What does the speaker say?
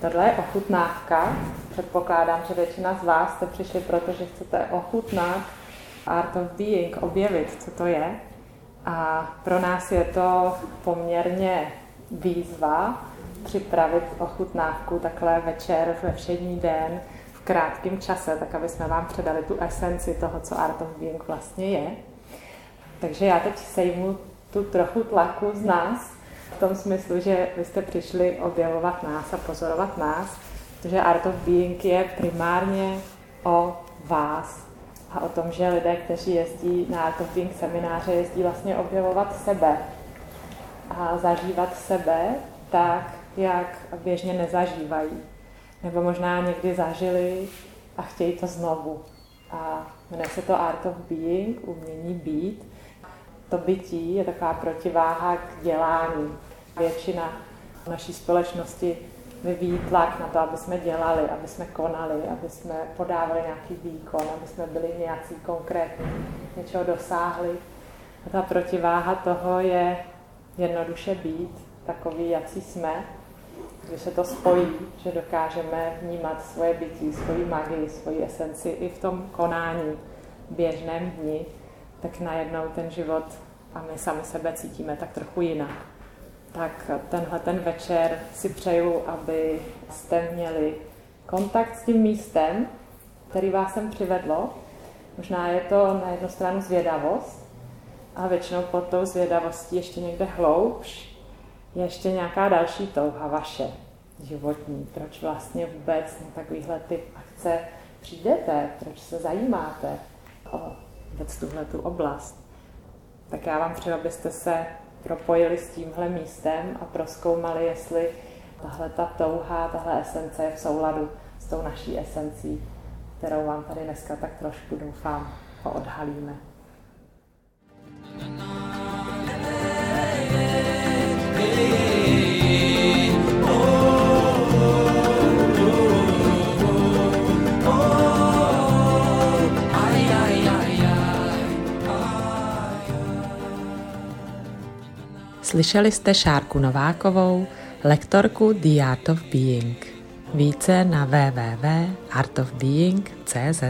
Tohle je ochutnávka. Předpokládám, že většina z vás jste přišli, protože chcete ochutnat Art of Being, objevit, co to je. A pro nás je to poměrně výzva připravit ochutnávku takhle večer ve všední den v krátkém čase, tak aby jsme vám předali tu esenci toho, co Art of Being vlastně je. Takže já teď sejmu tu trochu tlaku z nás, v tom smyslu, že vy jste přišli objevovat nás a pozorovat nás, protože Art of Being je primárně o vás a o tom, že lidé, kteří jezdí na Art of Being semináře, jezdí vlastně objevovat sebe a zažívat sebe tak, jak běžně nezažívají. Nebo možná někdy zažili a chtějí to znovu. A jmenuje se to Art of Being, umění být. To bytí je taková protiváha k dělání. Většina naší společnosti vyvíjí tlak na to, aby jsme dělali, aby jsme konali, aby jsme podávali nějaký výkon, aby jsme byli nějací konkrétní, něčeho dosáhli. A ta protiváha toho je jednoduše být takový, jaký jsme, když se to spojí, že dokážeme vnímat svoje bytí, svoji magii, svoji esenci i v tom konání, běžném dni, tak najednou ten život a my sami sebe cítíme tak trochu jinak. Tak tenhle ten večer si přeju, aby jste měli kontakt s tím místem, který vás sem přivedlo. Možná je to na jednu stranu zvědavost, a většinou pod tou zvědavostí ještě někde hloubš je ještě nějaká další touha vaše životní. Proč vlastně vůbec na takovýhle typ akce přijdete, proč se zajímáte o vůbec tuhle tu oblast tak já vám přeju, abyste se propojili s tímhle místem a proskoumali, jestli tahle ta touha, tahle esence je v souladu s tou naší esencí, kterou vám tady dneska tak trošku doufám odhalíme. Slyšeli jste Šárku Novákovou, lektorku The Art of Being. Více na www.artofbeing.cz